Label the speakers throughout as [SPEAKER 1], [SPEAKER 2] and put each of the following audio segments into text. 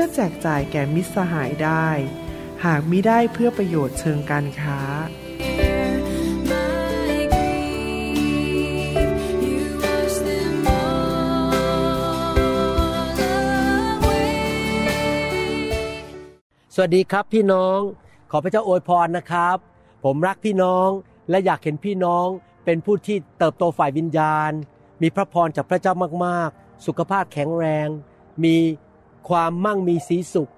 [SPEAKER 1] พื่อแจกจ่ายแก่มิตรสหายได้ หากมิได้เพื่อประโยชน์เชิงการค้า
[SPEAKER 2] สวัสดีครับพี่น้อง ขอพระเจ้าอวยพรนะครับ ผมรักพี่น้องและอยากเห็นพี่น้องเป็นผู้ที่เติบโตฝ่ายวิญญาณ มีพระพรจากพระเจ้ามากๆ สุขภาพแข็งแรง มี ความมั่งมีสีสุข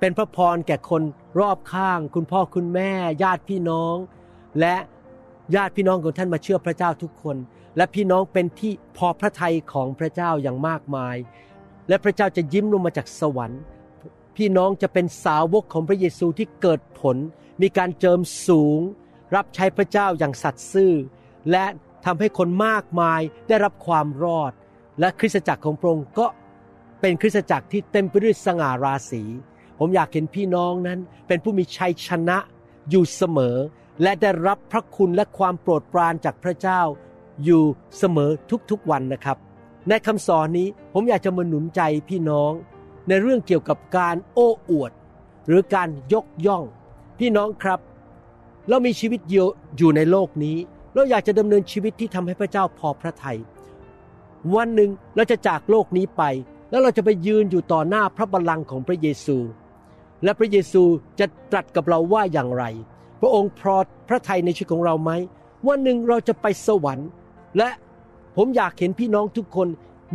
[SPEAKER 2] เป็นพระพรแก่คนรอบข้าง คุณพ่อคุณแม่ ญาติพี่น้อง และญาติพี่น้องของท่านมาเชื่อพระเจ้าทุกคน และพี่น้องเป็นที่พอพระทัยของพระเจ้าอย่างมากมาย และพระเจ้าจะยิ้มลงมาจากสวรรค์ พี่น้องจะเป็นสาวกของพระเยซูที่เกิดผล มีการเจิมสูง รับใช้พระเจ้าอย่างสัตย์ซื่อ และทำให้คนมากมายได้รับความรอด และคริสตจักรของพระองค์ก็ เป็นคริสตจักรที่เต็มไปด้วยสง่าราศีผมอยากเห็นพี่น้องนั้น เป็นผู้มีชัยชนะอยู่เสมอ และได้รับพระคุณและความโปรดปรานจากพระเจ้า อยู่เสมอทุกๆวันนะครับ ในคำสอนนี้ผมอยากจะมาหนุนใจพี่น้อง ในเรื่องเกี่ยวกับการโอ้อวด หรือการยกย่อง พี่น้องครับ เรามีชีวิตเดียวอยู่ในโลกนี้ เราอยากจะดำเนินชีวิตที่ทำให้พระเจ้าพอพระทยัยวันหนึ่งเราจะจากโลกนี้ไป แล้วเราจะไปยืนอยู่ต่อหน้าพระบัลลังก์ของพระเยซู และพระเยซูจะตรัสกับเราว่าอย่างไร พระองค์พอพระทัยในชีวิตของเราไหมวันหนึ่งเราจะไปสวรรค์ และผมอยากเห็นพี่น้องทุกคน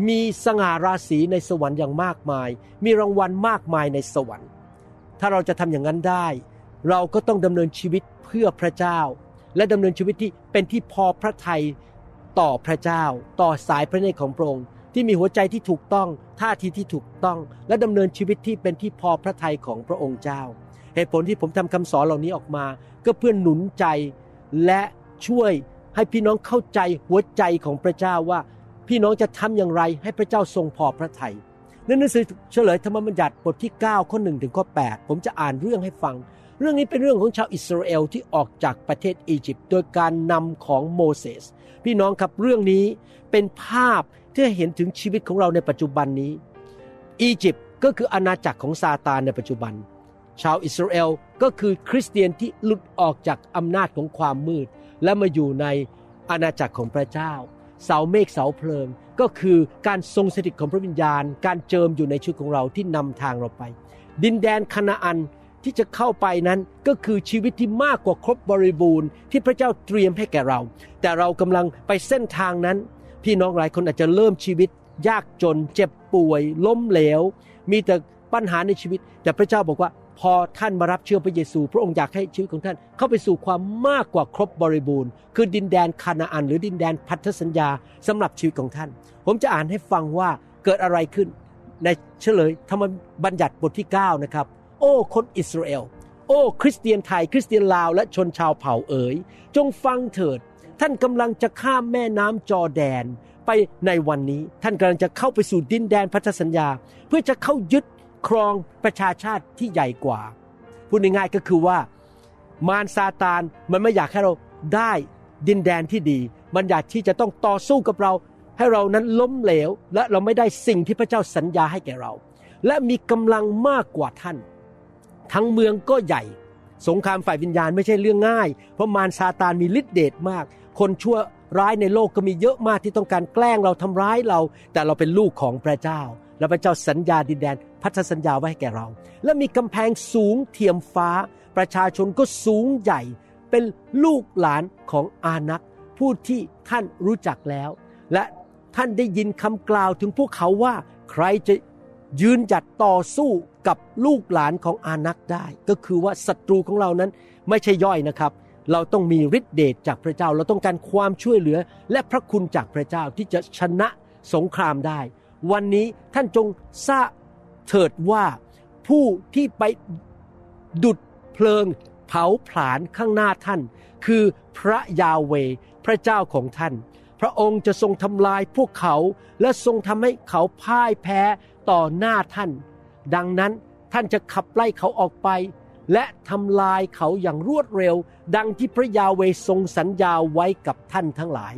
[SPEAKER 2] มีสง่าราศีในสวรรค์อย่างมากมาย มีรางวัลมากมายในสวรรค์ ถ้าเราจะทำอย่างนั้นได้ เราก็ต้องดำเนินชีวิตเพื่อพระเจ้า และดำเนินชีวิตที่เป็นที่พอพระทัยต่อพระเจ้า ต่อสายพระเนตรของพระองค์ ที่มีหัวใจที่ถูกต้องท่าทีที่ถูกต้อง และดำเนินชีวิตที่เป็นที่พอพระทัยของพระองค์เจ้า เหตุผลที่ผมทำคำสอนเหล่านี้ออกมา ก็เพื่อหนุนใจและช่วยให้พี่น้องเข้าใจหัวใจของพระเจ้าว่า พี่น้องจะทำอย่างไรให้พระเจ้าทรงพอพระทัยในหนังสือเฉลยธรรมบัญญัติบทที่ 9 ข้อ1ถึงข้อ8ผมจะอ่านเรื่องให้ฟัง เรื่องนี้เป็นเรื่องของชาวอิสราเอลที่ออกจากประเทศอียิปต์โดยการนำของโมเสสพี่น้องครับเรื่องนี้เป็นภาพ ที่อเห็นถึงชีวิตของเราในปัจจุบันนี้ อียิปต์ก็คืออาณาจักรของซาตานในปัจจุบัน ชาวอิสราเอลก็คือคริสเตียนที่หลุดออกจากอำนาจของความมืด และมาอยู่ในอาณาจักรของพระเจ้า เสาเมฆเสาเพลิงก็คือการทรงสถิตของพระวิญญาณ การเจิมอยู่ในชีวิตของเราที่นำทางเราไป ดินแดนคณาอันที่จะเข้าไปนั้นก็คือชีวิตที่มากกว่าครบบริบูรณ์ที่พระเจ้าเตรียมให้แก่เรา แต่เรากำลังไปเส้นทางนั้น พี่น้องหลายคนอาจจะเริ่มชีวิต ยากจน เจ็บป่วย ล้มเหลว มีแต่ปัญหาในชีวิต แต่พระเจ้าบอกว่า พอท่านมารับเชื่อพระเยซู พระองค์อยากให้ชีวิตของท่าน เข้าไปสู่ความมากกว่าครบบริบูรณ์ คือดินแดนคานาอัน หรือดินแดนพันธสัญญาสำหรับชีวิตของท่าน ผมจะอ่านให้ฟังว่าเกิดอะไรขึ้น ในเฉลยธรรมบัญญัติบทที่ 9 นะครับ โอ้คนอิสราเอลโอ้ คริสเตียนไทย คริสเตียนลาวและชนชาวเผ่าเอ๋ยจงฟังเถิด ท่านกำลังจะข้ามแม่น้ำจอแดนไปในวันนี้ท่านกำลังจะเข้าไปสู่ดินแดนพันธสัญญา เพื่อจะเข้ายึดครองประชาชาติที่ใหญ่กว่า พูดง่ายๆก็คือว่ามารซาตานมันไม่อยากให้เราได้ดินแดนที่ดี มันอยากที่จะต้องต่อสู้กับเรา ให้เรานั้นล้มเหลว และเราไม่ได้สิ่งที่พระเจ้าสัญญาให้แก่เรา และมีกำลังมากกว่าท่าน ทั้งเมืองก็ใหญ่ สงครามฝ่ายวิญญาณไม่ใช่เรื่องง่าย เพราะมารซาตานมีฤทธิเดชมาก คนชั่วร้ายในโลกก็มีเยอะมากที่ต้องการแกล้งเราทำร้ายเรา แต่เราเป็นลูกของพระเจ้า และพระเจ้าสัญญาดินแดน พันธสัญญาไว้ให้แก่เรา และมีกำแพงสูงเทียมฟ้า ประชาชนก็สูงใหญ่ เป็นลูกหลานของอานักผู้ที่ท่านรู้จักแล้ว และท่านได้ยินคำกล่าวถึงพวกเขาว่าใครจะยืนหยัดต่อสู้กับลูกหลานของอานักได้ ก็คือว่าศัตรูของเรานั้นไม่ใช่ย่อยนะครับ เราต้องมีฤทธิเดชจากพระเจ้า เราต้องการความช่วยเหลือและพระคุณจากพระเจ้าที่จะชนะสงครามได้ วันนี้ท่านจงทราบเถิดว่าผู้ที่ไปดุดเพลิงเผาผลาญข้างหน้าท่าน คือพระยาเวพระเจ้าของท่าน พระองค์จะทรงทำลายพวกเขาและทรงทำให้เขาพ่ายแพ้ต่อหน้าท่าน ดังนั้นท่านจะขับไล่เขาออกไป และทำลายเขาอย่างรวดเร็ว ดังที่พระยาเวทรงสัญญาไว้กับท่านทั้งหลาย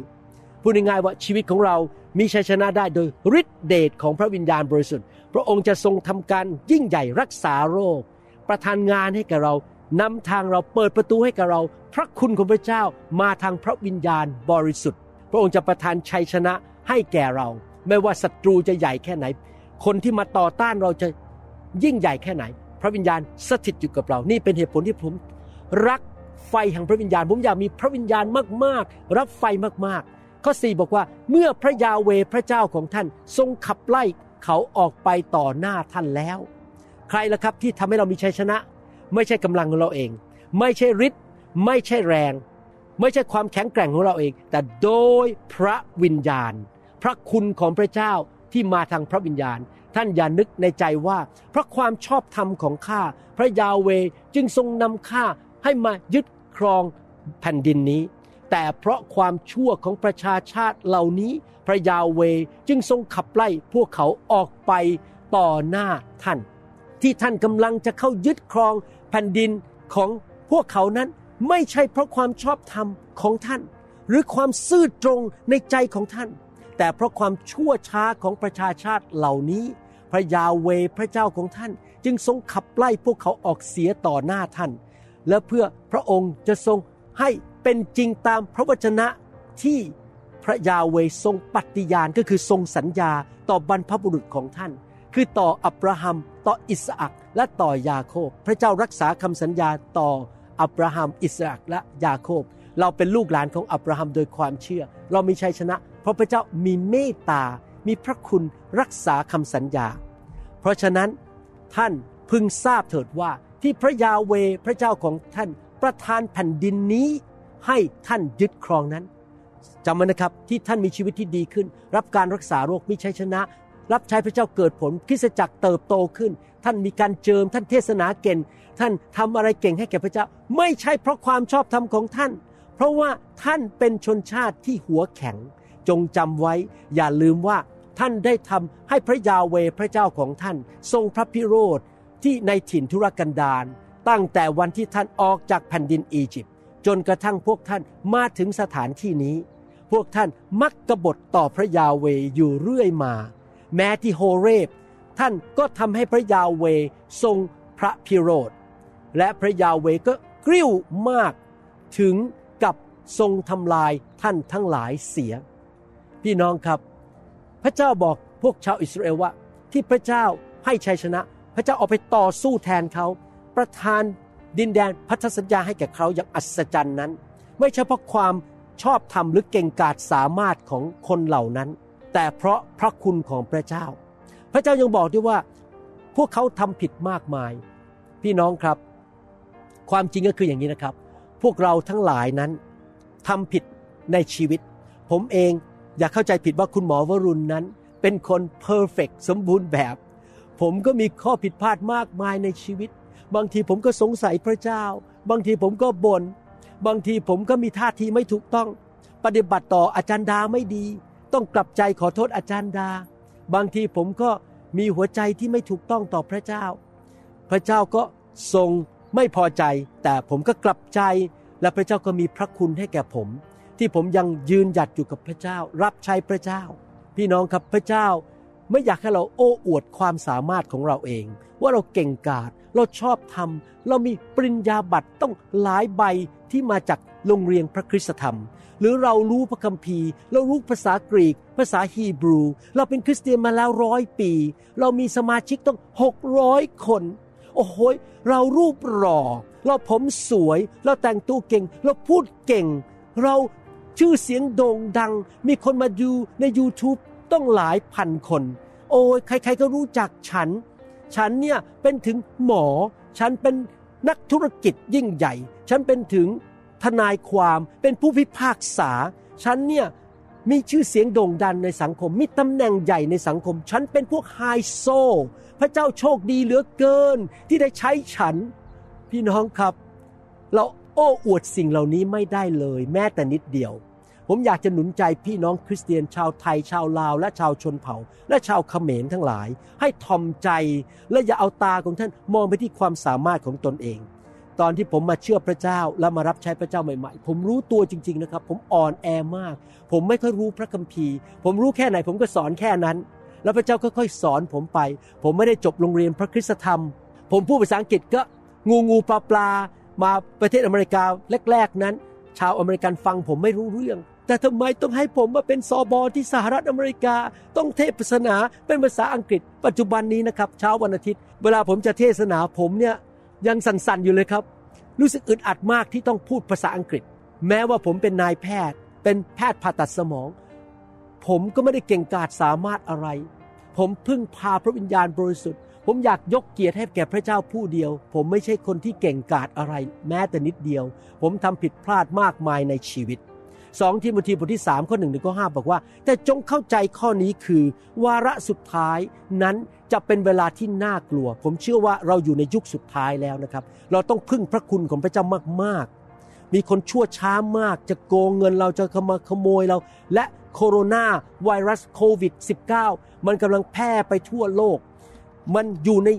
[SPEAKER 2] พูดง่ายๆว่าชีวิตของเรามีชัยชนะได้โดยฤทธิเดชของพระวิญญาณบริสุทธิ์ พระองค์จะทรงทำการยิ่งใหญ่รักษาโรค ประทานงานให้แก่เรานำทางเราเปิดประตูให้กับเรา พระคุณของพระเจ้ามาทางพระวิญญาณบริสุทธิ์ พระองค์จะประทานชัยชนะให้แก่เรา ไม่ว่าศัตรูจะใหญ่แค่ไหน คนที่มาต่อต้านเราจะยิ่งใหญ่แค่ไหน พระวิญญาณสถิตอยู่กับเรา นี่เป็นเหตุผลที่ผมรักไฟแห่งพระวิญญาณ ผมอยากมีพระวิญญาณมากๆ รับไฟมากๆ ข้อ4บอกว่าเมื่อพระยาเวพระเจ้าของท่านทรงขับไล่เขาออกไปต่อหน้าท่านแล้ว ใครล่ะครับที่ทำให้เรามีชัยชนะ ไม่ใช่กำลังของเราเอง ไม่ใช่ฤทธิ์ไม่ใช่แรง ไม่ใช่ความแข็งแกร่งของเราเอง แต่โดยพระวิญญาณ พระคุณของพระเจ้า ที่มาทางพระวิญญาณ ท่านอย่านึกในใจว่า เพราะความชอบธรรมของข้า พระยาเวจึงทรงนำข้าให้มายึดครองแผ่นดินนี้ แต่เพราะความชั่วของประชาชาติเหล่านี้ พระยาเวจึงทรงขับไล่พวกเขาออกไปต่อหน้าท่าน ที่ท่านกำลังจะเข้ายึดครองแผ่นดินของพวกเขานั้นไม่ใช่เพราะความชอบธรรมของท่าน หรือความซื่อตรงในใจของท่าน แต่เพราะความชั่วช้าของประชาชาติเหล่านี้ พระยาเวพระเจ้าของท่าน จึงทรงขับไล่พวกเขาออกเสียต่อหน้าท่าน และเพื่อพระองค์จะทรงให้เป็นจริงตามพระวจนะที่พระยาเวทรงปฏิญาณก็คือทรงสัญญาต่อบรรพบุรุษของท่าน คือต่ออับราฮัม ต่ออิสอักและต่อยาโคบ พระเจ้ารักษาคำสัญญาต่ออับราฮัมอิสอักและยาโคบ เราเป็นลูกหลานของอับราฮัมโดยความเชื่อ เรามีชัยชนะ เพราะพระเจ้ามีเมตตา มีพระคุณรักษาคำสัญญา เพราะฉะนั้นท่านพึงทราบเถิดว่าที่พระยาเวพระเจ้าของท่านประทานแผ่นดินนี้ ให้ท่านยึดครองนั้นจำไว้นะครับที่ท่านมีชีวิตที่ดีขึ้น รับการรักษาโรคมีชัยชนะ รับใช้พระเจ้าเกิดผลคริสจักรเติบโตขึ้น ท่านมีการเจิมท่านเทศนาเก่งท่านทำอะไรเก่งให้แก่พระเจ้า ไม่ใช่เพราะความชอบธรรมของท่าน เพราะว่าท่านเป็นชนชาติที่หัวแข็ง จงจำไว้ อย่าลืมว่าท่านได้ทำให้พระยาเวพระเจ้าของท่าน ทรงพระพิโรธที่ในถิ่นทุรกันดารตั้งแต่วันที่ท่านออกจากแผ่นดินอียิปต์จนกระทั่งพวกท่านมาถึงสถานที่นี้ พวกท่านมักกบฏต่อพระยาเวอยู่เรื่อยมา แม้ที่โฮเรบ ท่านก็ทำให้พระยาเวทรงพระพิโรธ และพระยาเวก็กริ้วมาก ถึงกับทรงทำลายท่านทั้งหลายเสีย พี่น้องครับ พระเจ้าบอกพวกชาวอิสราเอลว่า ที่พระเจ้าให้ชัยชนะ พระเจ้าออกไปต่อสู้แทนเขา ประทานดินแดนพันธสัญญาให้แก่เขาอย่างอัศจรรย์นั้น ไม่ใช่เพราะความชอบธรรมหรือเก่งกาจสามารถของคนเหล่านั้น แต่เพราะพระคุณของพระเจ้า พระเจ้ายังบอกด้วยว่า พวกเขาทำผิดมากมาย พี่น้องครับ ความจริงก็คืออย่างนี้นะครับ พวกเราทั้งหลายนั้นทำผิดในชีวิต ผมเอง อย่าเข้าใจผิดว่าคุณหมอวรุณนั้น เป็นคนเพอร์เฟกสมบูรณ์แบบ ผมก็มีข้อผิดพลาดมากมายในชีวิต บางทีผมก็สงสัยพระเจ้า บางทีผมก็บน่นบางทีผมก็มีท่าทีไม่ถูกต้อง ปฏิบัติต่ออาจารย์ดาไม่ดี ต้องกลับใจขอโทษอาจารย์ดา บางทีผมก็มีหัวใจที่ไม่ถูกต้องต่อพระเจ้า พระเจ้าก็ทรงไม่พอใจ แต่ผมก็กลับใจและพระเจ้าก็มีพระคุณให้แก่ผม ที่ผมยังยืนหยัดอยู่กับพระเจ้า รับใช้พระเจ้า พี่น้องครับพระเจ้าไม่อยากให้เราโอ้อวดความสามารถของเราเอง ว่าเราเก่งกาจเราชอบทำเรามีปริญญาบัตรต้องหลายใบที่มาจากโรงเรียนพระคริสตธรรม หรือเรารู้พระคัมภีร์ เรารู้ภาษากรีก ภาษาฮีบรู เราเป็นคริสเตียนมาแล้วร้อยปี เรามีสมาชิกต้องหกร้อยคน โอ้โหเรารูปหล่อเราผมสวย เราแต่งตัวเก่ง เราพูดเก่ง เรา ชื่อเสียงโด่งดัง มีคนมาดูใน YouTube ต้องหลายพันคน โอ้ยใครๆก็รู้จักฉัน ฉันเนี่ยเป็นถึงหมอ ฉันเป็นนักธุรกิจยิ่งใหญ่ ฉันเป็นถึงทนายความเป็นผู้พิพากษา ฉันเนี่ยมีชื่อเสียงโด่งดังในสังคม มีตำแหน่งใหญ่ในสังคม ฉันเป็นพวกไฮโซ พระเจ้าโชคดีเหลือเกินที่ได้ใช้ฉัน พี่น้องครับ เรา โอ้อวดสิ่งเหล่านี้ไม่ได้เลย แม้แต่นิดเดียว ผมอยากจะหนุนใจพี่น้องคริสเตียนชาวไทยชาวลาว และชาวชนเผ่า และชาวเขมรทั้งหลาย ให้ทอมใจและอย่าเอาตาของท่านมองไปที่ความสามารถของตนเอง ตอนที่ผมมาเชื่อพระเจ้าและมารับใช้พระเจ้าใหม่ๆ ผมรู้ตัวจริง ๆนะครับ ผมอ่อนแอมาก ผมไม่ค่อยรู้พระคัมภีร์ ผมรู้แค่ไหนผมก็สอนแค่นั้น แล้วพระเจ้าค่อยๆสอนผมไป ผมไม่ได้จบโรงเรียนพระคริสตธรรม ผมพูดภาษาอังกฤษก็งูงูปลาปลา มาประเทศอเมริกาแรก ๆนั้น ชาวอเมริกันฟังผมไม่รู้เรื่อง แต่ทำไมต้องให้ผมมาเป็นสอบอที่สหรัฐอเมริกา ต้องเทศนาเป็นภาษาอังกฤษ ปัจจุบันนี้นะครับเช้าวันอาทิตย์ เวลาผมจะเทศนาผมเนี่ยยังสั่นๆอยู่เลยครับ รู้สึกอึดอัดมากที่ต้องพูดภาษาอังกฤษ แม้ว่าผมเป็นนายแพทย์ เป็นแพทย์ผ่าตัดสมอง ผมก็ไม่ได้เก่งกาจสามารถอะไร ผมพึ่งพาพระวิญญาณบริสุทธิ์ ผมอยากยกเกียรติให้แก่พระเจ้าผู้เดียว ผมไม่ใช่คนที่เก่งกาจอะไร แม้แต่นิดเดียว ผมทำผิดพลาดมากมายในชีวิตสองทิโมธีบทที่3ข้อหนึ่งถึงข้อห้าบอกว่า แต่จงเข้าใจข้อนี้คือ วาระสุดท้ายนั้นจะเป็นเวลาที่น่ากลัว ผมเชื่อว่าเราอยู่ในยุคสุดท้ายแล้วนะครับ เราต้องพึ่งพระคุณของพระเจ้ามากๆ มีคนชั่วช้ามาก จะโกงเงินเราจะขมาขโมยเรา และโคโรนาไวรัสโควิด -19 มันกำลังแพร่ไปทั่วโลก มันอยู่ใน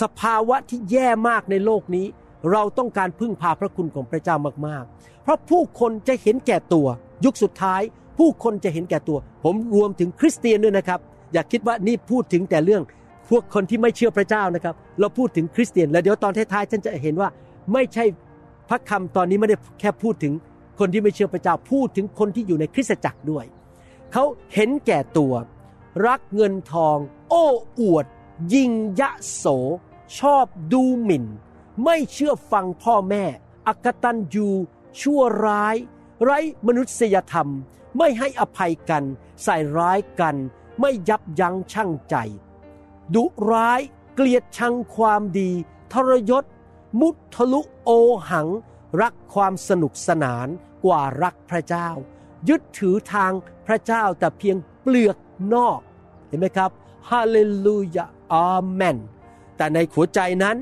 [SPEAKER 2] สภาวะที่แย่มากในโลกนี้ เราต้องการพึ่งพาพระคุณของพระเจ้ามากๆ เพราะผู้คนจะเห็นแก่ตัว ยุคสุดท้าย ผู้คนจะเห็นแก่ตัว ผมรวมถึงคริสเตียนด้วยนะครับ อย่าคิดว่านี่พูดถึงแต่เรื่องพวกคนที่ไม่เชื่อพระเจ้านะครับ เราพูดถึงคริสเตียน แล้วเดี๋ยวตอนท้ายๆท่านจะเห็นว่าไม่ใช่พระคำตอนนี้ไม่ได้แค่พูดถึงคนที่ไม่เชื่อพระเจ้าพูดถึงคนที่อยู่ในคริสตจักรด้วย เขาเห็นแก่ตัว รักเงินทอง โอ้อวด ยิงยะโส ชอบดูหมิ่น ไม่เชื่อฟังพ่อแม่ อกตันยูชั่วร้าย ไร้มนุษยธรรม ไม่ให้อภัยกัน ใส่ร้ายกัน ไม่ยับยั้งชั่งใจ ดุร้ายเกลียดชังความดี ทรยศ มุทะลุโอหัง รักความสนุกสนานกว่ารักพระเจ้า ยึดถือทางพระเจ้าแต่เพียงเปลือกนอกเห็นไหมครับฮาเลลูยา อาเมน แต่ในหัวใจนั้น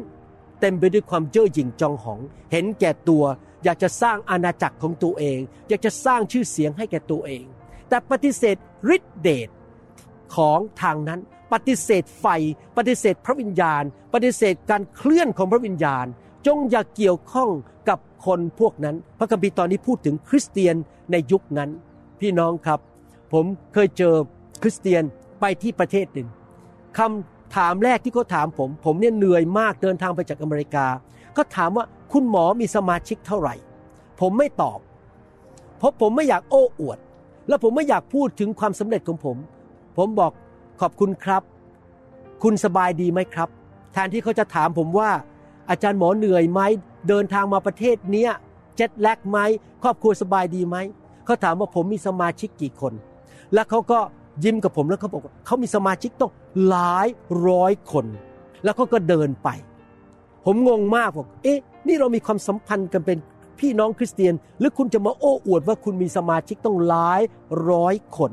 [SPEAKER 2] เต็มไปด้วยความเย่อหยิ่งจองหอง เห็นแก่ตัว อยากจะสร้างอาณาจักรของตัวเอง อยากจะสร้างชื่อเสียงให้แก่ตัวเอง แต่ปฏิเสธฤทธิเดชของทางนั้น ปฏิเสธไฟ ปฏิเสธพระวิญญาณ ปฏิเสธการเคลื่อนของพระวิญญาณ จงอย่าเกี่ยวข้องกับคนพวกนั้น พระคัมภีร์ตอนนี้พูดถึงคริสเตียนในยุคนั้น พี่น้องครับ ผมเคยเจอคริสเตียนไปที่ประเทศหนึ่งคำ ถามแรกที่เขาถามผม ผมเนี่ยเหนื่อยมากเดินทางไปจากอเมริกา ก็ถามว่าคุณหมอมีสมาชิกเท่าไหร่ ผมไม่ตอบ เพราะผมไม่อยากโอ้อวด และผมไม่อยากพูดถึงความสำเร็จของผม ผมบอกขอบคุณครับ คุณสบายดีไหมครับ แทนที่เขาจะถามผมว่า อาจารย์หมอเหนื่อยไหมเดินทางมาประเทศเนี้ยเจ็ดแลกไหมครอบครัวสบายดีไหมเขาถามว่าผมมีสมาชิกกี่คน แล้วเขาก็ยิ้มกับผมแล้วเขาบอกว่าเขามีสมาชิกต้อง หลายร้อยคน แล้วเขาก็เดินไป ผมงงมากบอกเอ๊ะ นี่เรามีความสัมพันธ์กันเป็นพี่น้องคริสเตียน หรือคุณจะมาโอ้อวดว่าคุณมีสมาชิกต้องหลายร้อยคน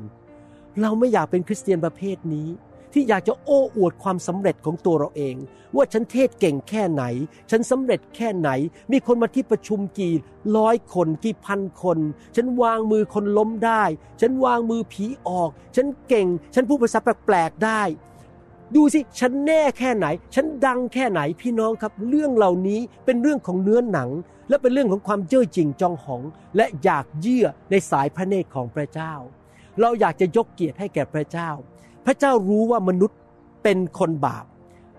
[SPEAKER 2] เราไม่อยากเป็นคริสเตียนประเภทนี้ ที่อยากจะโอ้อวดความสำเร็จของตัวเราเอง ว่าฉันเทศเก่งแค่ไหน ฉันสำเร็จแค่ไหน มีคนมาที่ประชุมกี่ร้อยคน กี่พันคน ฉันวางมือคนล้มได้ ฉันวางมือผีออก ฉันเก่ง ฉันพูดภาษาแปลกๆได้ ดูสิฉันแน่แค่ไหน ฉันดังแค่ไหนพี่น้องครับ เรื่องเหล่านี้เป็นเรื่องของเนื้อหนัง และเป็นเรื่องของความเย่อหยิ่งจองหอง และอยากเยื่อในสายพระเนตรของพระเจ้า เราอยากจะยกเกียรติให้แก่พระเจ้า พระเจ้ารู้ว่ามนุษย์เป็นคนบาป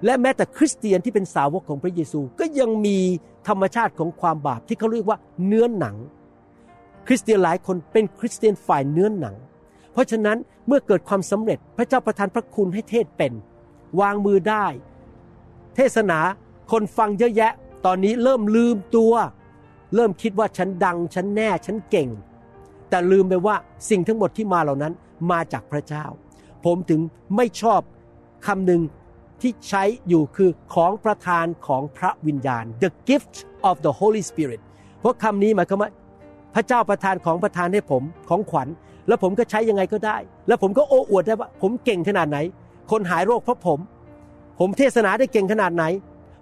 [SPEAKER 2] และแม้แต่คริสเตียนที่เป็นสาวกของพระเยซูก็ยังมีธรรมชาติของความบาปที่เขาเรียกว่าเนื้อหนัง คริสเตียนหลายคนเป็นคริสเตียนฝ่ายเนื้อหนัง เพราะฉะนั้นเมื่อเกิดความสำเร็จพระเจ้าประทานพระคุณให้เทศเป็น วางมือได้ เทศนาคนฟังเยอะแยะ ตอนนี้เริ่มลืมตัว เริ่มคิดว่าฉันดัง ฉันแน่ ฉันเก่ง แต่ลืมไปว่าสิ่งทั้งหมดที่มาเหล่านั้นมาจากพระเจ้า ผมถึงไม่ชอบคำหนึ่งที่ใช้อยู่คือของประทานของพระวิญญาณ the gift of the Holy Spirit เพราะคำนี้หมายความว่าพระเจ้าประทานของประทานให้ผมของขวัญ แล้วผมก็ใช้ยังไงก็ได้ แล้วผมก็โอ้อวดได้ว่าผมเก่งขนาดไหน คนหายโรคเพราะผม ผมเทศนาได้เก่งขนาดไหน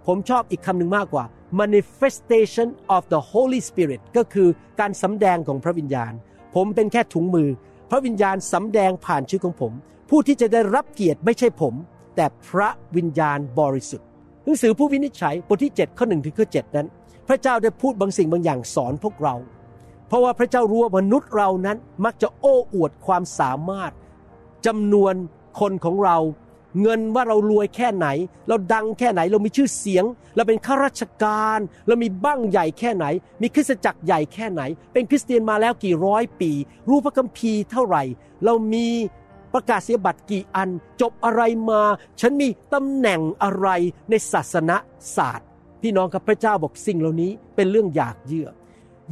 [SPEAKER 2] ผมชอบอีกคำหนึ่งมากกว่า manifestation of the Holy Spirit ก็คือการสำแดงของพระวิญญาณ ผมเป็นแค่ถุงมือ พระวิญญาณสำแดงผ่านชีวิตของผม ผู้ที่จะได้รับเกียรติไม่ใช่ผม แต่พระวิญญาณบริสุทธิ์หนังสือผู้วินิจฉัยบทที่ 7 ข้อ1ถึงข้อ7นั้น พระเจ้าได้พูดบางสิ่งบางอย่างสอนพวกเรา เพราะว่าพระเจ้ารู้ว่ามนุษย์เรานั้นมักจะโอ้อวดความสามารถจำนวน คนของเรา เงินว่าเรารวยแค่ไหน เราดังแค่ไหน เรามีชื่อเสียง เราเป็นข้าราชการ เรามีบ้างใหญ่แค่ไหน มีคริสตจักรใหญ่แค่ไหน เป็นคริสเตียนมาแล้วกี่ร้อยปี รู้พระคัมภีร์เท่าไหร่ เรามีประกาศเสียบัตรกี่อัน จบอะไรมา ฉันมีตำแหน่งอะไรในศาสนศาสตร์ พี่น้องครับพระเจ้าบอกสิ่งเหล่านี้เป็นเรื่องอยากเยื่อ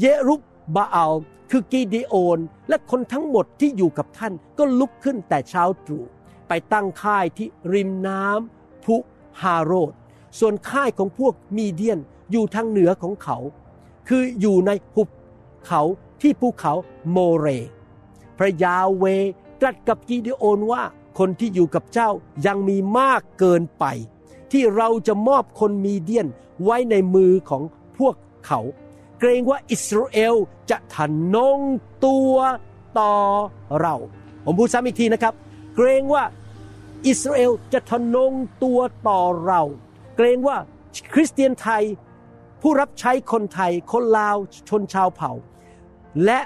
[SPEAKER 2] เยรุบบาอัลคือกีดีโอน และคนทั้งหมดที่อยู่กับท่านก็ลุกขึ้นแต่เช้าตรู่ ไปตั้งค่ายที่ริมน้ำพุฮาโรด ส่วนค่ายของพวกมีเดียนอยู่ทางเหนือของเขา คืออยู่ในหุบเขาที่ภูเขาโมเร พระยาเวตรัสกับกีดีโอนว่าคนที่อยู่กับเจ้ายังมีมากเกินไป ที่เราจะมอบคนมีเดียนไว้ในมือของพวกเขา เกรงว่าอิสราเอลจะทะนงตัวต่อเรา ผมพูดซ้ำอีกทีนะครับ เกรงว่า อิสราเอลจะทะนงตัวต่อเรา เกรงว่าคริสเตียนไทยผู้รับใช้คนไทย คนลาวชนชาวเผ่า และ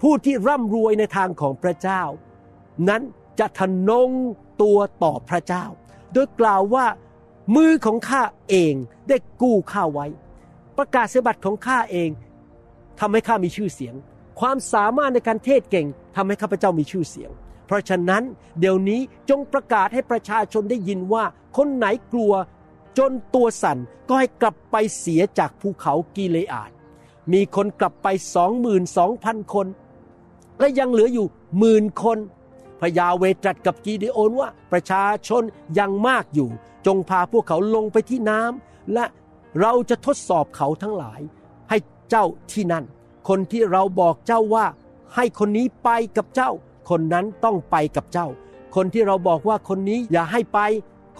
[SPEAKER 2] ผู้ที่ร่ำรวยในทางของพระเจ้า นั้นจะทะนงตัวต่อพระเจ้า โดยกล่าวว่ามือของข้าเองได้กู้ข้าไว้ ประกาศเสบัตของข้าเองทำให้ข้ามีชื่อเสียง ความสามารถในการเทศเก่งทำให้ข้าพเจ้ามีชื่อเสียง เพราะฉะนั้นเดี๋ยวนี้จงประกาศให้ประชาชนได้ยินว่า คนไหนกลัวจนตัวสั่นก็ให้กลับไปเสียจากภูเขากิเลอาดมีคนกลับไปสองหมื่นสองพันคนและยังเหลืออยู่หมื่นคนพระยาเวตรัสกับกีเดโอนว่าประชาชนยังมากอยู่ จงพาพวกเขาลงไปที่น้ำและเราจะทดสอบเขาทั้งหลาย ให้เจ้าที่นั่น คนที่เราบอกเจ้าว่า ให้คนนี้ไปกับเจ้า คนนั้นต้องไปกับเจ้า คนที่เราบอกว่าคนนี้อย่าให้ไป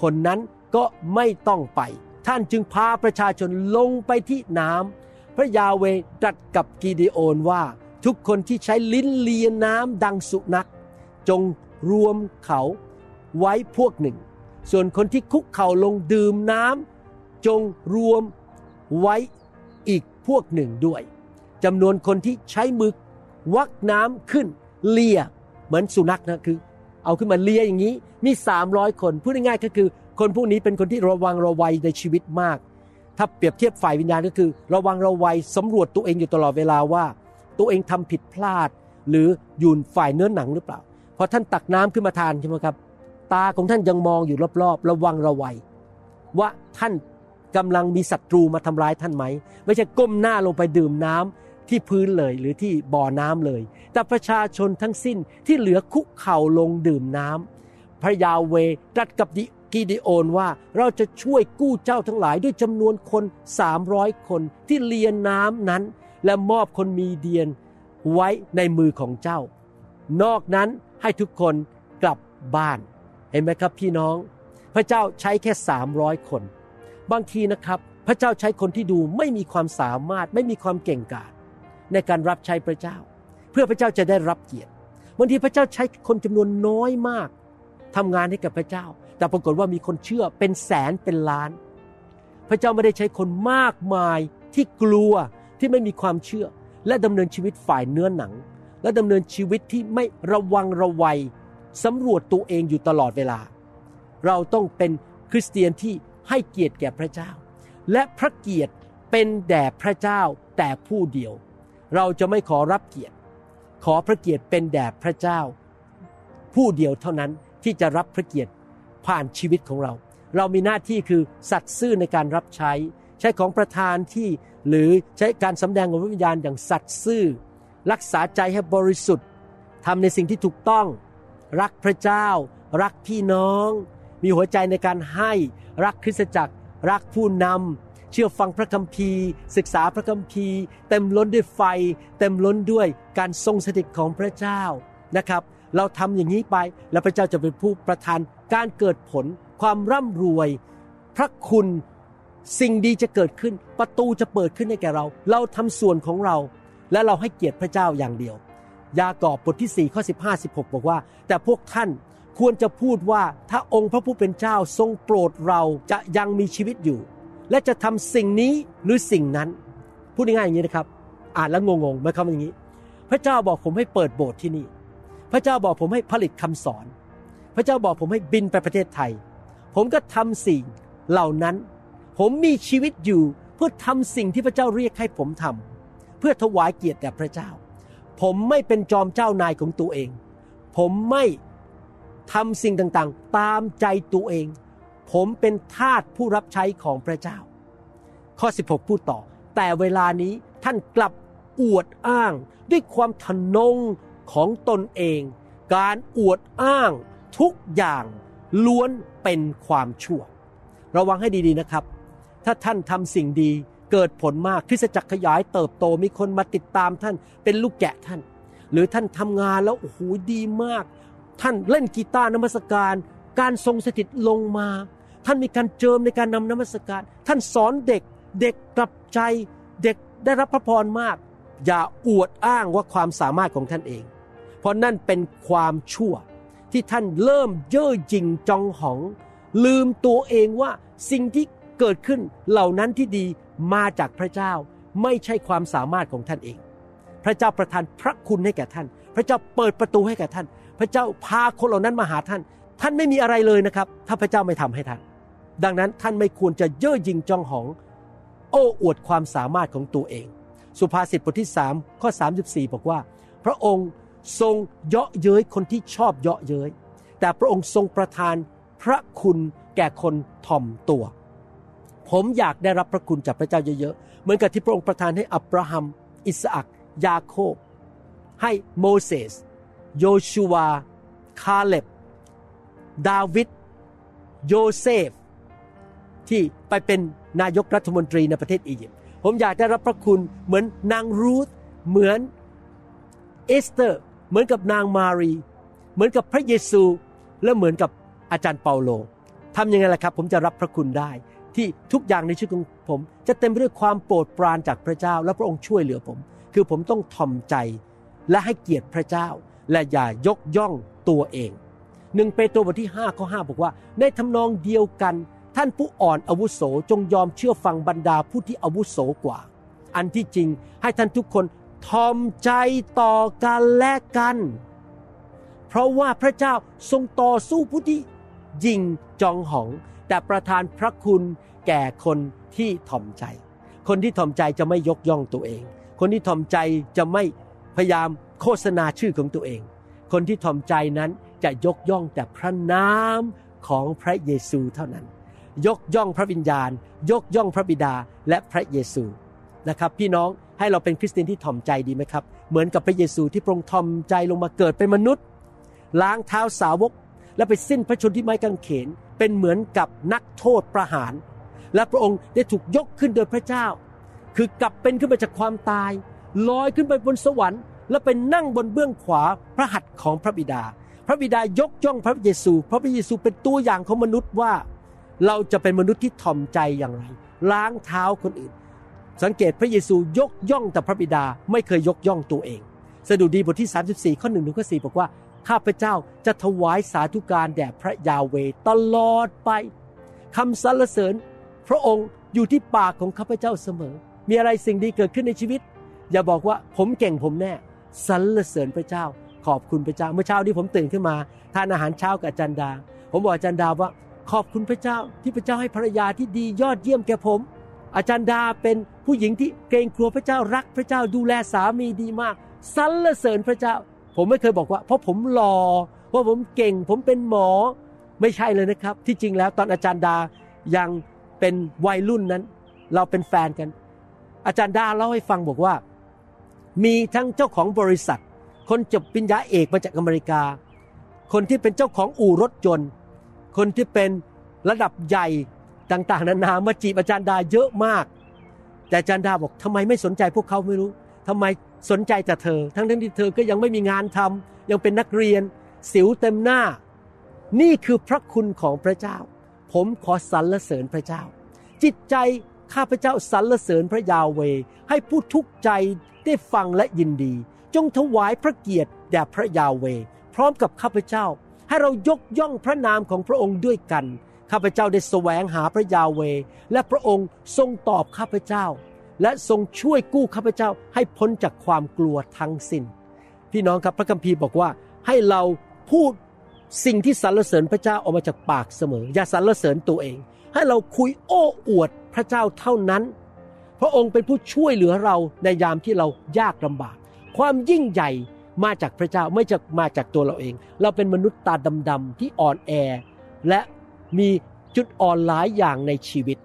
[SPEAKER 2] คนนั้นก็ไม่ต้องไป ท่านจึงพาประชาชนลงไปที่น้ำพระยาเวตรัสกับกีเดโอนว่า ทุกคนที่ใช้ลิ้นเลียน้ำดังสุนัข จงรวมเขาไว้พวกหนึ่ง ส่วนคนที่คุกเข่าลงดื่มน้ำจงรวมไว้อีกพวกหนึ่งด้วยจำนวนคนที่ใช้มือวักน้ำขึ้นเลีย เหมือนสุนัขนะคือ เอาขึ้นมาเลียอย่างนี้ มี300คนพูดง่ายๆก็คือ คนพวกนี้เป็นคนที่ระวังระวัยในชีวิตมาก ถ้าเปรียบเทียบฝ่ายวิญญาณก็คือ ระวังระวัยสำรวจตัวเองอยู่ตลอดเวลาว่า ตัวเองทำผิดพลาด หรือยู่ฝ่ายเนื้อหนังหรือเปล่าพอท่านตักน้ำขึ้นมาทานใช่ไหมครับ ตาของท่านยังมองอยู่รอบๆ ระวังระวัย ว่าท่านกำลังมีศัตรูมาทำร้ายท่านไหม ไม่ใช่ก้มหน้าลงไปดื่มน้ำ ที่พื้นเลยหรือที่บ่อน้ำเลย แต่ประชาชนทั้งสิ้นที่เหลือคุกเข่าลงดื่มน้ำพระยาเวตรัสกับกิดิโอนว่าเราจะช่วยกู้เจ้าทั้งหลายด้วยจำนวนคน300คนที่เลียนน้ำนั้น และมอบคนมีเดียนไว้ในมือของเจ้า นอกนั้นให้ทุกคนกลับบ้าน เห็นไหมครับพี่น้อง พระเจ้าใช้แค่300คน บางทีนะครับ พระเจ้าใช้คนที่ดูไม่มีความสามารถไม่มีความเก่งกาจ ในการรับใช้พระเจ้า เพื่อพระเจ้าจะได้รับเกียรติบางทีพระเจ้าใช้คนจำนวนน้อยมากทำงานให้กับพระเจ้า แต่ปรากฏว่ามีคนเชื่อเป็นแสนเป็นล้าน พระเจ้าไม่ได้ใช้คนมากมายที่กลัวที่ไม่มีความเชื่อ และดำเนินชีวิตฝ่ายเนื้อหนัง และดำเนินชีวิตที่ไม่ระวังระวัยสำรวจตัวเองอยู่ตลอดเวลา เราต้องเป็นคริสเตียนที่ให้เกียรติแก่พระเจ้า และพระเกียรติเป็นแด่พระเจ้าแต่ผู้เดียว เราจะไม่ขอรับเกียรติ ขอพระเกียรติเป็นแด่พระเจ้า ผู้เดียวเท่านั้นที่จะรับพระเกียรติผ่านชีวิตของเรา เรามีหน้าที่คือสัตย์ซื่อในการรับใช้ ใช้ของประธานที่หรือใช้การสำแดงของพระวิญญาณอย่างสัตย์ซื่อ รักษาใจให้บริสุทธิ์ทำในสิ่งที่ถูกต้อง รักพระเจ้า รักพี่น้อง มีหัวใจในการให้ รักคริสตจักร รักผู้นำ เชื่อฟังพระคัมภีร์ ศึกษาพระคัมภีร์ เต็มล้นด้วยไฟ เต็มล้นด้วยการทรงสถิตของพระเจ้านะครับ เราทำอย่างนี้ไป แล้วพระเจ้าจะเป็นผู้ประทานการเกิดผล ความร่ำรวย พระคุณสิ่งดีจะเกิดขึ้น ประตูจะเปิดขึ้นให้แก่เรา เราทำส่วนของเรา และเราให้เกียรติพระเจ้าอย่างเดียว ยากอบบทที่ 4 ข้อ 15 16 บอกว่า แต่พวกท่านควรจะพูดว่าถ้าองค์พระผู้เป็นเจ้าทรงโปรดเราจะยังมีชีวิตอยู่ และจะทำสิ่งนี้หรือสิ่งนั้น พูดง่ายๆอย่างนี้นะครับ อ่านแล้วงงๆม่คำอย่างนี้ พระเจ้าบอกผมให้เปิดโบสถ์ที่นี่ พระเจ้าบอกผมให้ผลิตคำสอน พระเจ้าบอกผมให้บินไปประเทศไทย ผมก็ทำสิ่งเหล่านั้น ผมมีชีวิตอยู่เพื่อทำสิ่งที่พระเจ้าเรียกให้ผมทำเพื่อถวายเกียรติแด่พระเจ้า ผมไม่เป็นจอมเจ้านายของตัวเอง ผมไม่ทำสิ่งต่างๆ ตามใจตัวเอง ผมเป็นทาสผู้รับใช้ของพระเจ้า ข้อ 16 พูดต่อ แต่เวลานี้ท่านกลับอวดอ้างด้วยความทนงของตนเอง การอวดอ้างทุกอย่างล้วนเป็นความชั่ว ระวังให้ดีๆนะครับ ถ้าท่านทำสิ่งดีเกิดผลมากคริสตจักรขยายเติบโตมีคนมาติดตามท่านเป็นลูกแกะท่าน หรือท่านทำงานแล้วโอ้โหดีมาก ท่านเล่นกีตาร์นมัสการ การทรงสถิตลงมา ท่านมีการเจิมในการนำนมัสการ ท่านสอนเด็ก เด็กกลับใจ เด็กได้รับพระพรมาก อย่าอวดอ้างว่าความสามารถของท่านเอง เพราะนั่นเป็นความชั่ว ที่ท่านเริ่มเย่อหยิ่งจองหอง ลืมตัวเองว่าสิ่งที่เกิดขึ้นเหล่านั้นที่ดีมาจากพระเจ้า ไม่ใช่ความสามารถของท่านเอง พระเจ้าประทานพระคุณให้แก่ท่าน พระเจ้าเปิดประตูให้แก่ท่าน พระเจ้าพาคนเหล่านั้นมาหาท่าน ท่านไม่มีอะไรเลยนะครับ ถ้าพระเจ้าไม่ทำให้ท่าน ดังนั้นท่านไม่ควรจะเย่อหยิ่งจองหอง โอ้อวดความสามารถของตัวเอง สุภาษิตบทที่3ข้อ34 บอกว่า พระองค์ทรงเยาะเย้ยคนที่ชอบเยาะเย้ยแต่พระองค์ทรงประทานพระคุณแก่คนถ่อมตัว ผมอยากได้รับพระคุณจากพระเจ้าเยอะๆ เหมือนกับที่พระองค์ประทานให้อับราฮัม อิสอัคยาโคบ ให้โมเสส โยชูวา คาเล็บ ดาวิด โยเซฟ ที่ไปเป็นนายกรัฐมนตรีในประเทศอียิปต์ผมอยากได้รับพระคุณเหมือนนางรูธเหมือนเอสเตอร์ เหมือนกับนางมารี เหมือนกับพระเยซู และเหมือนกับอาจารย์เปาโลทำยังไงล่ะครับ ผมจะรับพระคุณได้ ที่ทุกอย่างในชีวิตของผม จะเต็มไปด้วยความโปรดปรานจากพระเจ้า และพระองค์ช่วยเหลือผม คือผมต้องทอมใจและให้เกียรติพระเจ้า และอย่ายกย่องตัวเองหนึ่งเปโตรบทที่5ข้อ5บอกว่า ในทำนองเดียวกัน ท่านผู้อ่อนอาวุโสจงยอมเชื่อฟังบรรดาผู้ที่อาวุโสกว่า อันที่จริงให้ท่านทุกคนทอมใจต่อกันและกัน เพราะว่าพระเจ้าทรงต่อสู้ผู้ที่ยิงจองหอง แต่ประทานพระคุณแก่คนที่ถ่อมใจ คนที่ถ่อมใจจะไม่ยกย่องตัวเอง คนที่ถ่อมใจจะไม่พยายามโฆษณาชื่อของตัวเอง คนที่ถ่อมใจนั้นจะยกย่องแต่พระนามของพระเยซูเท่านั้น ยกย่องพระวิญญาณ ยกย่องพระบิดาและพระเยซูนะครับ พี่น้องให้เราเป็นคริสเตียนที่ถ่อมใจดีไหมครับ เหมือนกับพระเยซูที่พระองค์ถ่อมใจลงมาเกิดเป็นมนุษย์ ล้างเท้าสาวก และไปสิ้นพระชนที่ไม้กางเขน เป็นเหมือนกับนักโทษประหาร และพระองค์ได้ถูกยกขึ้นโดยพระเจ้า คือกลับเป็นขึ้นมาจากความตาย ลอยขึ้นไปบนสวรรค์ และไปนั่งบนเบื้องขวาพระหัตถ์ของพระบิดา พระบิดายกย่องพระเยซู พระเยซูเป็นตัวอย่างของมนุษย์ว่า เราจะเป็นมนุษย์ที่ถ่อมใจอย่างไร ล้างเท้าคนอื่น สังเกตพระเยซูยกย่องแต่พระบิดาไม่เคยยกย่องตัวเอง สดุดีบทที่ 34 ข้อหนึ่งถึงข้อสบอกว่า ข้าพเจ้าจะถวายสาธุการแด่พระยาเวตลอดไปคำสรรเสริญ พระองค์อยู่ที่ปากของข้าพเจ้าเสมอ มีอะไรสิ่งดีเกิดขึ้นในชีวิต อย่าบอกว่าผมเก่งผมแน่สรรเสริญพระเจ้า ขอบคุณพระเจ้า เมื่อเช้านี้ผมตื่นขึ้นมา ทานอาหารเช้ากับจารย์ดา ผมบอกจารย์ดาว่า ขอบคุณพระเจ้าที่พระเจ้าให้ภรรยาที่ดียอดเยี่ยมแก่ผม อาจารย์ดาเป็นผู้หญิงที่เกรงกลัวพระเจ้ารักพระเจ้าดูแลสามีดีมากสรรเสริญพระเจ้า ผมไม่เคยบอกว่า เพราะผมหลอ่อเพราะผมเก่ง ผมเป็นหมอไม่ใช่เลยนะครับ ที่จริงแล้วตอนอาจารย์ดายังเป็นวัยรุ่นนั้น เราเป็นแฟนกัน อาจารย์ดาเล่าให้ฟังบอกว่า มีทั้งเจ้าของบริษัท คนจบปริญญาเอกมาจากอเมริกา คนที่เป็นเจ้าของอู่รถยนต์ คนที่เป็นระดับใหญ่ต่างๆ นานามาจีบอาจารย์ดาเยอะมาก แต่อาจารย์ดาบอกทำไมไม่สนใจพวกเขาไม่รู้ทำไมสนใจแต่เธอ ทั้งทั้งที่เธอก็ยังไม่มีงานทำยังเป็นนักเรียน สิวเต็มหน้า นี่คือพระคุณของพระเจ้า ผมขอสรรเสริญพระเจ้า จิตใจข้าพเจ้าสรรเสริญพระยาเว ให้ผู้ทุกใจได้ฟังและยินดี จงถวายพระเกียรติแด่พระยาเว พร้อมกับข้าพเจ้า ให้เรายกย่องพระนามของพระองค์ด้วยกัน ข้าพเจ้าได้แสวงหาพระยาเว และพระองค์ทรงตอบข้าพเจ้า และทรงช่วยกู้ข้าพเจ้าให้พ้นจากความกลัวทั้งสิน้น พี่น้องครับพระคัมภีร์บอกว่าให้เราพูดสิ่งที่สรรเสริญพระเจ้าออกมาจากปากเสมอ อย่าสรรเสริญตัวเอง ให้เราคุยโอ้อวดพระเจ้าเท่านั้น พระองค์เป็นผู้ช่วยเหลือเราในยามที่เรายากลำบาก ความยิ่งใหญ่ มาจากพระเจ้าไม่จะมาจากตัวเราเอง เราเป็นมนุษย์ตาดำๆที่อ่อนแอ และมีจุดอ่อนหลายอย่างในชีวิต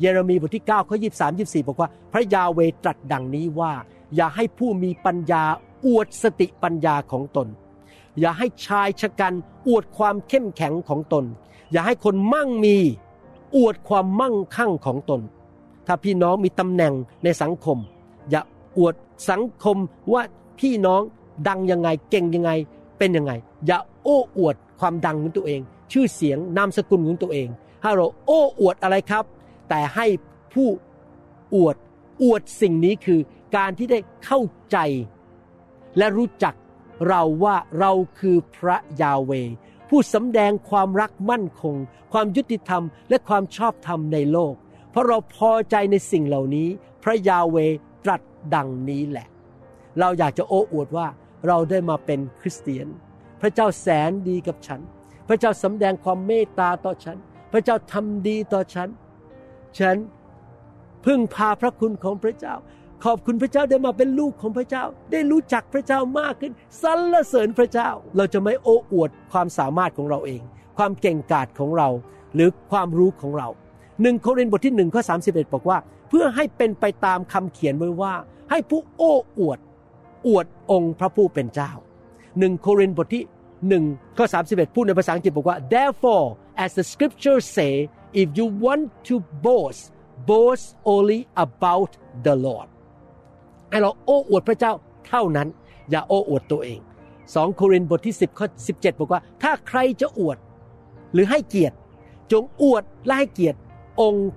[SPEAKER 2] เยเรมีบทที่9ข้อ23 24 บอกว่า พระยาเวตรัสดังนี้ว่า อย่าให้ผู้มีปัญญาอวดสติปัญญาของตน อย่าให้ชายชะกันอวดความเข้มแข็งของตน อย่าให้คนมั่งมีอวดความมั่งคั่งของตน ถ้าพี่น้องมีตำแหน่งในสังคม อย่าอวดสังคมว่าพี่น้อง ดังยังไงเก่งยังไงเป็นยังไง อย่าโอ้อวดความดังของตัวเอง ชื่อเสียงนามสกุลของตัวเองให้เราโอ้อวดอะไรครับ แต่ให้ผู้อวดอวดสิ่งนี้คือการที่ได้เข้าใจ และรู้จักเราว่าเราคือพระยาเว ผู้สำแดงความรักมั่นคง ความยุติธรรม และความชอบธรรมในโลก เพราะเราพอใจในสิ่งเหล่านี้ พระยาเวตรัสดังนี้แหละ เราอยากจะโอ้อวดว่า เราได้มาเป็นคริสเตียน พระเจ้าแสนดีกับฉัน พระเจ้าสำแดงความเมตตาต่อฉัน พระเจ้าทำดีต่อฉัน ฉันพึ่งพาพระคุณของพระเจ้า ขอบคุณพระเจ้าได้มาเป็นลูกของพระเจ้า ได้รู้จักพระเจ้ามากขึ้นสรรเสริญพระเจ้า เราจะไม่โอ้อวดความสามารถของเราเอง ความเก่งกาจของเรา หรือความรู้ของเราหนึ่งโครินธ์บทที่หนึ่งข้อสาบอกว่า เพื่อให้เป็นไปตามคำเขียนไว้ว่า ให้ผู้โอ้อวด อวดองค์พระผู้เป็นเจ้าหนึ่งโครินธ์บทที่หนึ่งข้อ31 พูดในภาษาอังกฤษบอกว่า therefore as the scriptures say if you want to boast boast only about the Lord ให้เราโอ้อวดพระเจ้าเท่านั้น อย่าโอ้อวดตัวเอง2โครินธ์บทที่ 10ข้อ17 บอกว่า ถ้าใครจะอวด หรือให้เกียรติ จงอวดและให้เกียรติองค์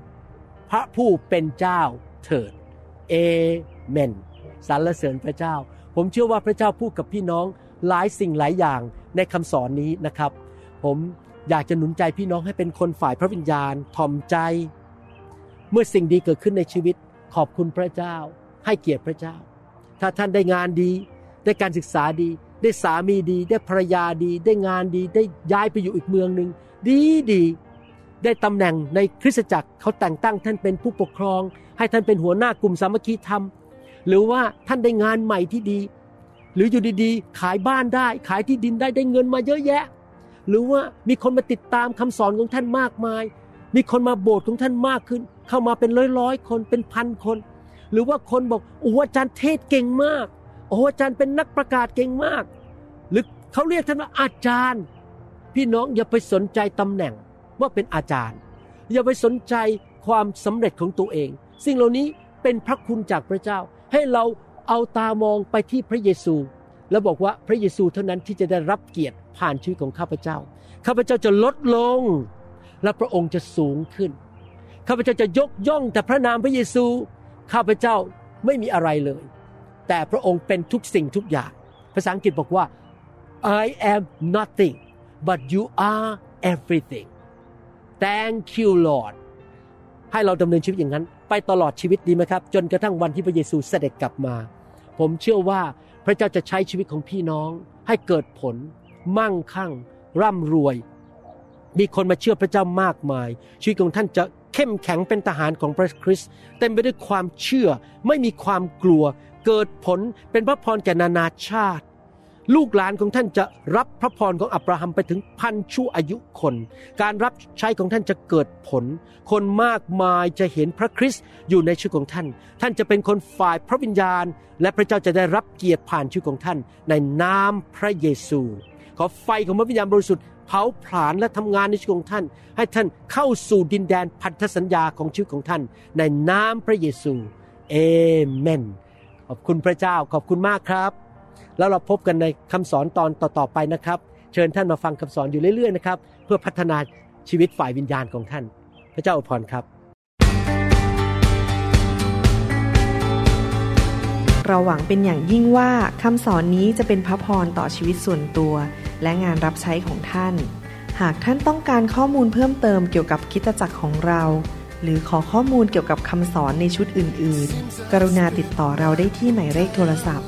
[SPEAKER 2] พระผู้เป็นเจ้าเถิดเอเมนสรรเสริญพระเจ้า ผมเชื่อว่าพระเจ้าพูดกับพี่น้องหลายสิ่งหลายอย่างในคำสอนนี้นะครับ ผมอยากจะหนุนใจพี่น้องให้เป็นคนฝ่ายพระวิญญาณถ่อมใจ เมื่อสิ่งดีเกิดขึ้นในชีวิต ขอบคุณพระเจ้า ให้เกียรติพระเจ้า ถ้าท่านได้งานดี ได้การศึกษาดี ได้สามีดี ได้ภรรยาดี ได้งานดี ได้ย้ายไปอยู่อีกเมืองหนึ่งดีดีได้ตำแหน่งในคริสตจักรเขาแต่งตั้งท่านเป็นผู้ปกครอง ให้ท่านเป็นหัวหน้ากลุ่มสามัคคีธรรม หรือว่าท่านได้งานใหม่ที่ดี หรืออยู่ดีๆ ขายบ้านได้ขายที่ดินได้ได้เงินมาเยอะแยะ หรือว่ามีคนมาติดตามคำสอนของท่านมากมาย มีคนมาโบสถ์ของท่านมากขึ้น เข้ามาเป็นร้อยๆคนเป็นพันคน หรือว่าคนบอกโอ้อาจารย์เทศเก่งมากโอ้อาจารย์เป็นนักประกาศเก่งมาก หรือเขาเรียกท่านว่าอาจารย์ พี่น้องอย่าไปสนใจตำแหน่งว่าเป็นอาจารย์ อย่าไปสนใจความสำเร็จของตัวเอง สิ่งเหล่านี้เป็นพระคุณจากพระเจ้า ให้เราเอาตามองไปที่พระเยซู แล้วบอกว่าพระเยซูเท่านั้นที่จะได้รับเกียรติผ่านชีวิตของข้าพเจ้า ข้าพเจ้าจะลดลง และพระองค์จะสูงขึ้น ข้าพเจ้าจะยกย่องแต่พระนามพระเยซู ข้าพเจ้าไม่มีอะไรเลย แต่พระองค์เป็นทุกสิ่งทุกอย่าง ภาษาอังกฤษบอกว่า I am nothing but you are everything Thank you Lord ให้เราดำเนินชีวิตอย่างนั้น ไปตลอดชีวิตดีไหมครับ จนกระทั่งวันที่พระเยซูเสด็จกลับมา ผมเชื่อว่าพระเจ้าจะใช้ชีวิตของพี่น้อง ให้เกิดผล มั่งคั่ง ร่ำรวย มีคนมาเชื่อพระเจ้ามากมาย ชีวิตของท่านจะเข้มแข็งเป็นทหารของพระคริสต์เต็มไปด้วยความเชื่อ ไม่มีความกลัว เกิดผลเป็นพระพรแก่นานาชาติ ลูกหลานของท่านจะรับพระพรของอับราฮัมไปถึงพันชั่วอายุคน การรับใช้ของท่านจะเกิดผล คนมากมายจะเห็นพระคริสต์อยู่ในชีวิตของท่าน ท่านจะเป็นคนฝ่ายพระวิญญาณ และพระเจ้าจะได้รับเกียรติผ่านชีวิตของท่าน ในนามพระเยซู ขอไฟของพระวิญญาณบริสุทธิ์เผาผลาญและทำงานในชีวิตของท่าน ให้ท่านเข้าสู่ดินแดนพันธสัญญาของชีวิตของท่าน ในนามพระเยซูเอเมน ขอบคุณพระเจ้าขอบคุณมากครับ แล้วเราพบกันในคำสอนตอนต่อๆไปนะครับ เชิญท่านมาฟังคำสอนอยู่เรื่อยๆนะครับ เพื่อพัฒนาชีวิตฝ่ายวิญญาณของท่าน พระเจ้าอวยพรครับ
[SPEAKER 1] เราหวังเป็นอย่างยิ่งว่าคำสอนนี้จะเป็นพระพรต่อชีวิตส่วนตัว และงานรับใช้ของท่าน หากท่านต้องการข้อมูลเพิ่มเติมเกี่ยวกับคิดจักรของเรา หรือขอข้อมูลเกี่ยวกับคำสอนในชุดอื่น ๆ กรุณาติดต่อเราได้ที่หมายเลขโทรศัพท์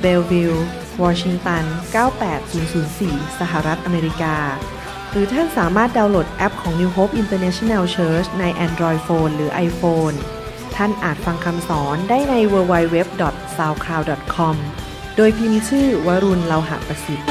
[SPEAKER 1] เบลวิลวอชิงตัน 98004 สหรัฐอเมริกา หรือท่านสามารถดาวน์โหลดแอปของ New Hope International Church ใน Android Phone หรือ iPhone ท่านอาจฟังคำสอนได้ใน www.soundcloud.com โดยพิมพ์ชื่อวรุณเลาหะประสิทธิ์